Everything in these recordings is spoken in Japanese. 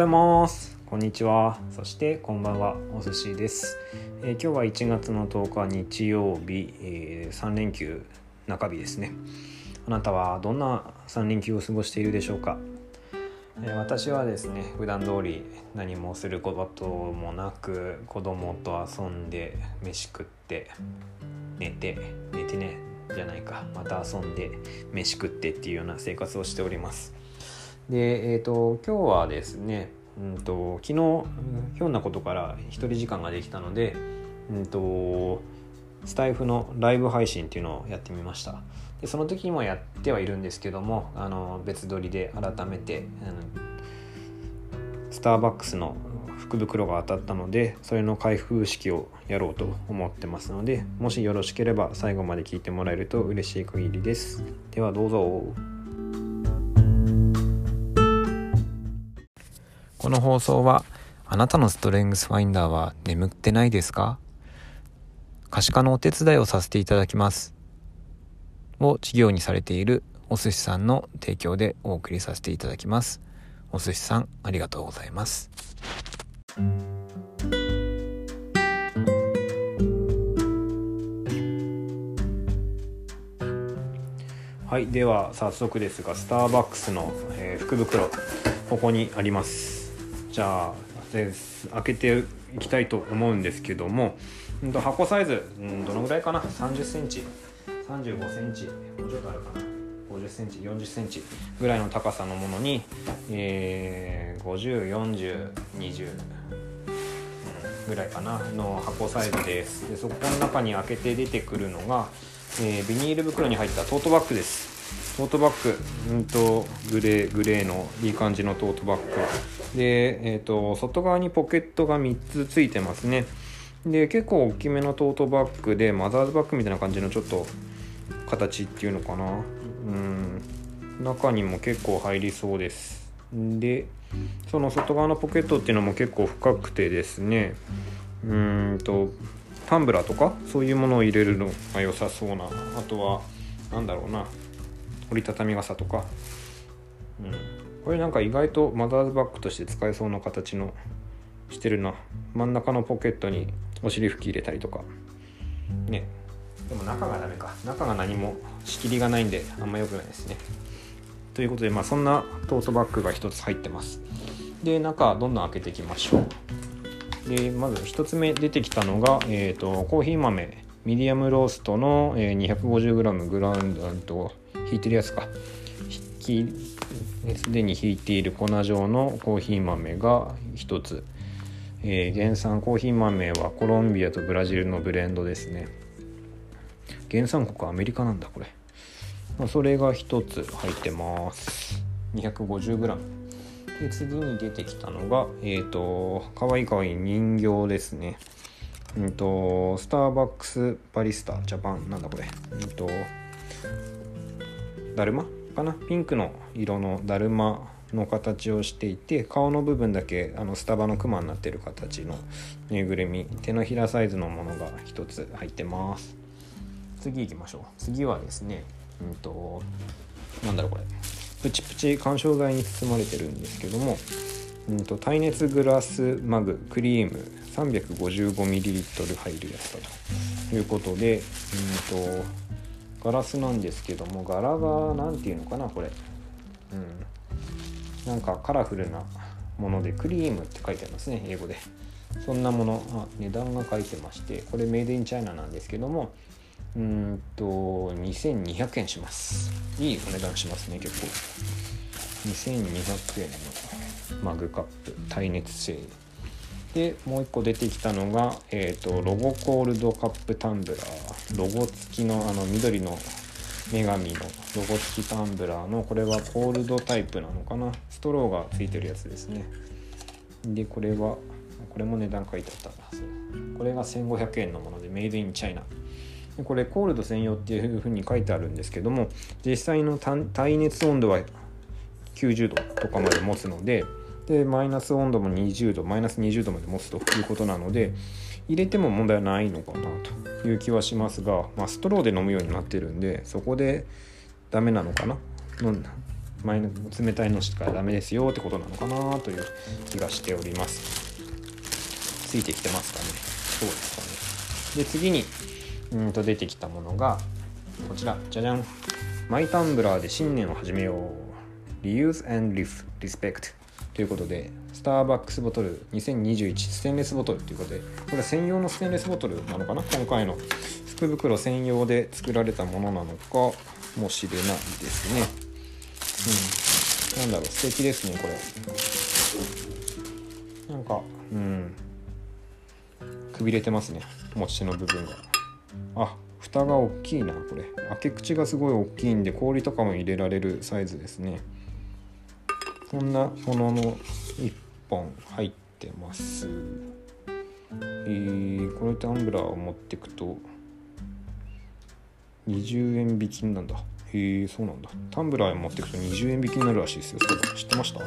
ございます。こんにちは。そしてこんばんは。お寿司です、えー、今日は1月の10日日曜日、えー、3連休中日ですね。あなたはどんな3連休を過ごしているでしょうか、えー、私はですね普段通り何もすることもなく子供と遊んで飯食って寝て寝てねじゃないか。また遊んで飯食ってっていうような生活をしております。でえっ、ー、と今日はですねうんと昨日ひょんなことから一人時間ができたのでうんとスタイフのライブ配信っていうのをやってみました。でその時にもやってはいるんですけどもあの別撮りで改めてあのスターバックスの福袋が当たったのでそれの開封式をやろうと思ってますのでもしよろしければ最後まで聞いてもらえると嬉しい限りです。ではどうぞ。この放送はあなたのストレングスファインダーは眠ってないですか？可視化のお手伝いをさせていただきます。を事業にされているお寿司さんの提供でお送りさせていただきます。お寿司さんありがとうございます。はいでは早速ですがスターバックスの、えー、福袋ここにあります。じゃあ開けていきたいと思うんですけども、ん、と箱サイズ、ん、どのぐらいかな？3 0センチ。3 5センチ。もうちょっとあるかな？50センチ40センチぐらいの高さのものに、えー、504020ぐらいかな？の箱サイズです。でそこの中に開けて出てくるのが、えー、ビニール袋に入ったトートバッグです。トートバッグ、うんと、グレー、グレーのいい感じのトートバッグ。で、えっ、ー、と、外側にポケットが3つついてますね。で、結構大きめのトートバッグで、マザーズバッグみたいな感じのちょっと形っていうのかな。うん。中にも結構入りそうです。で、その外側のポケットっていうのも結構深くてですね、うんと、タンブラーとかそういうものを入れるのが良さそうな。あとは、なんだろうな。折りたたみ傘とか、うん、これなんか意外とマザーズバッグとして使えそうな形のしてるな。真ん中のポケットにお尻拭き入れたりとか。ね。でも中がダメか。中が何も仕切りがないんであんま良くないですね。ということでまあそんなトートバッグが1つ入ってます。で中どんどん開けていきましょう。でまず1つ目出てきたのが、えーと、コーヒー豆。ミディアムローストの、えー、250g グラウンド引いてるやつか。すでに引いている粉状のコーヒー豆が1つ、えー、原産コーヒー豆はコロンビアとブラジルのブレンドですね。原産国アメリカなんだこれ、それが1つ入ってます。250g で次に出てきたのがえっ、ー、とかわいいかわいい人形ですね。うんとスターバックスバリスタジャパン。なんだこれ。うんとだるま？かな？ピンクの色のだるまの形をしていて顔の部分だけあのスタバのクマになってる形のぬいぐるみ。手のひらサイズのものが1つ入ってます。次行きましょう。次はですねうんとなんだろうこれ。プチプチ緩衝材に包まれてるんですけども、うんと、耐熱グラスマグクリーム。355ml 入るやつだということでうんとガラスなんですけども柄が何ていうのかなこれ。うん。なんかカラフルなものでクリームって書いてありますね英語で。そんなものあ値段が書いてましてこれメイドインチャイナなんですけどもうんと2200円します。いいお値段しますね結構。2200円のマグカップ耐熱性。でもう一個出てきたのが、えーと、ロゴコールドカップタンブラー。ロゴ付きのあの緑の女神のロゴ付きタンブラーのこれはコールドタイプなのかな？ストローが付いてるやつですね。でこれはこれも値段書いてあったはずこれが1500円のものでメイドインチャイナ。これコールド専用っていうふうに書いてあるんですけども実際の耐熱温度は90度とかまで持つのででマイナス温度も20度マイナス20度まで持つということなので入れても問題はないのかなという気はしますが、まあ、ストローで飲むようになってるんでそこでダメなのかな？前の冷たいのしかダメですよってことなのかなという気がしております。ついてきてますかね？そうですかね。で次にうんと出てきたものがこちら。じゃじゃん。マイタンブラーで新年を始めよう。Reuse and Respect ということでスターバックスボトル2021ステンレスボトルということでこれは専用のステンレスボトルなのかな？今回の。福袋専用で作られたものなのかもしれないですね。うん。なんだろう素敵ですねこれ。なんかうん。くびれてますね持ち手の部分が。あ蓋が大きいなこれ。開け口がすごい大きいんで氷とかも入れられるサイズですね。こんなものの1本入ってます。えー、これタンブラーを持ってくと20円引きなんだ。へえそうなんだ。タンブラーを持ってくと20円引きになるらしいですよ。そうだ知ってました？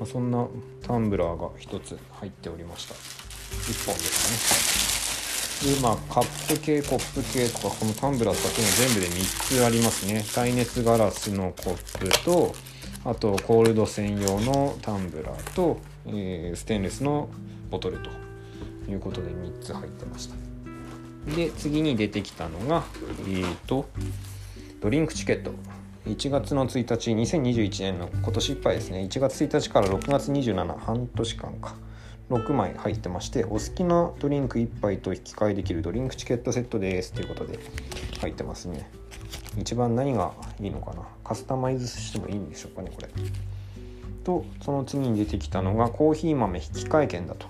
ま、そんなタンブラーが1つ入っておりました。1本ですかね。でまあカップ系コップ系とかこのタンブラーだけの全部で3つありますね。耐熱ガラスのコップとあとコールド専用のタンブラーと、えー、ステンレスのボトルということで3つ入ってました。で次に出てきたのがえーとドリンクチケット。1月の1日2021年の今年いっぱいですね。1月1日から6月27半年間か。6枚入ってましてお好きなドリンク1杯と引き換えできるドリンクチケットセットです。ということで入ってますね。一番何がいいのかな？カスタマイズしてもいいんでしょうかねこれ。とその次に出てきたのがコーヒー豆引換券だと。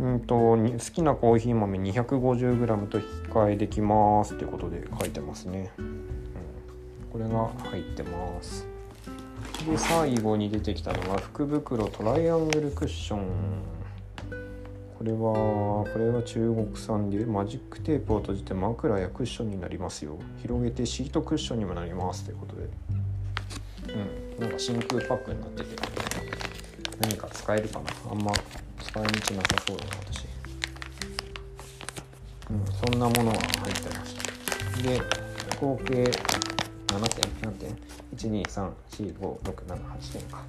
うんと好きなコーヒー豆 250g と引き換えできますっていうことで書いてますね、うん、これが入ってます。で最後に出てきたのが福袋トライアングルクッション。これはこれは中国産でマジックテープを閉じて枕やクッションになりますよ。広げてシートクッションにもなりますということで。うん。なんか真空パックになってて。何か使えるかな。あんま使い道なさそうだな私。うん。そんなものが入ってましたで合計7点？何点 ?1234567 8点か。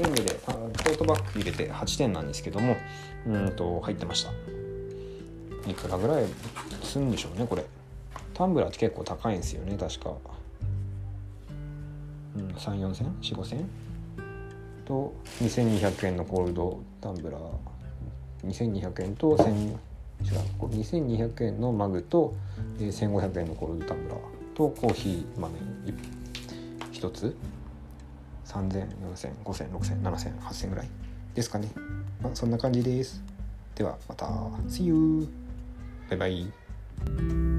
全部でトートバッグ入れて8点なんですけどもうんと入ってました。いくらぐらいするんでしょうねこれ。タンブラーって結構高いんですよね確か。うん3 4千？4 5千？と2200円のコールドタンブラー。2200円と1000違う2200円のマグとえ1500円のコールドタンブラーとコーヒー豆1つ。300040005000600070008000ぐらいですかね。まあそんな感じです。ではまた。See you! バイバイ。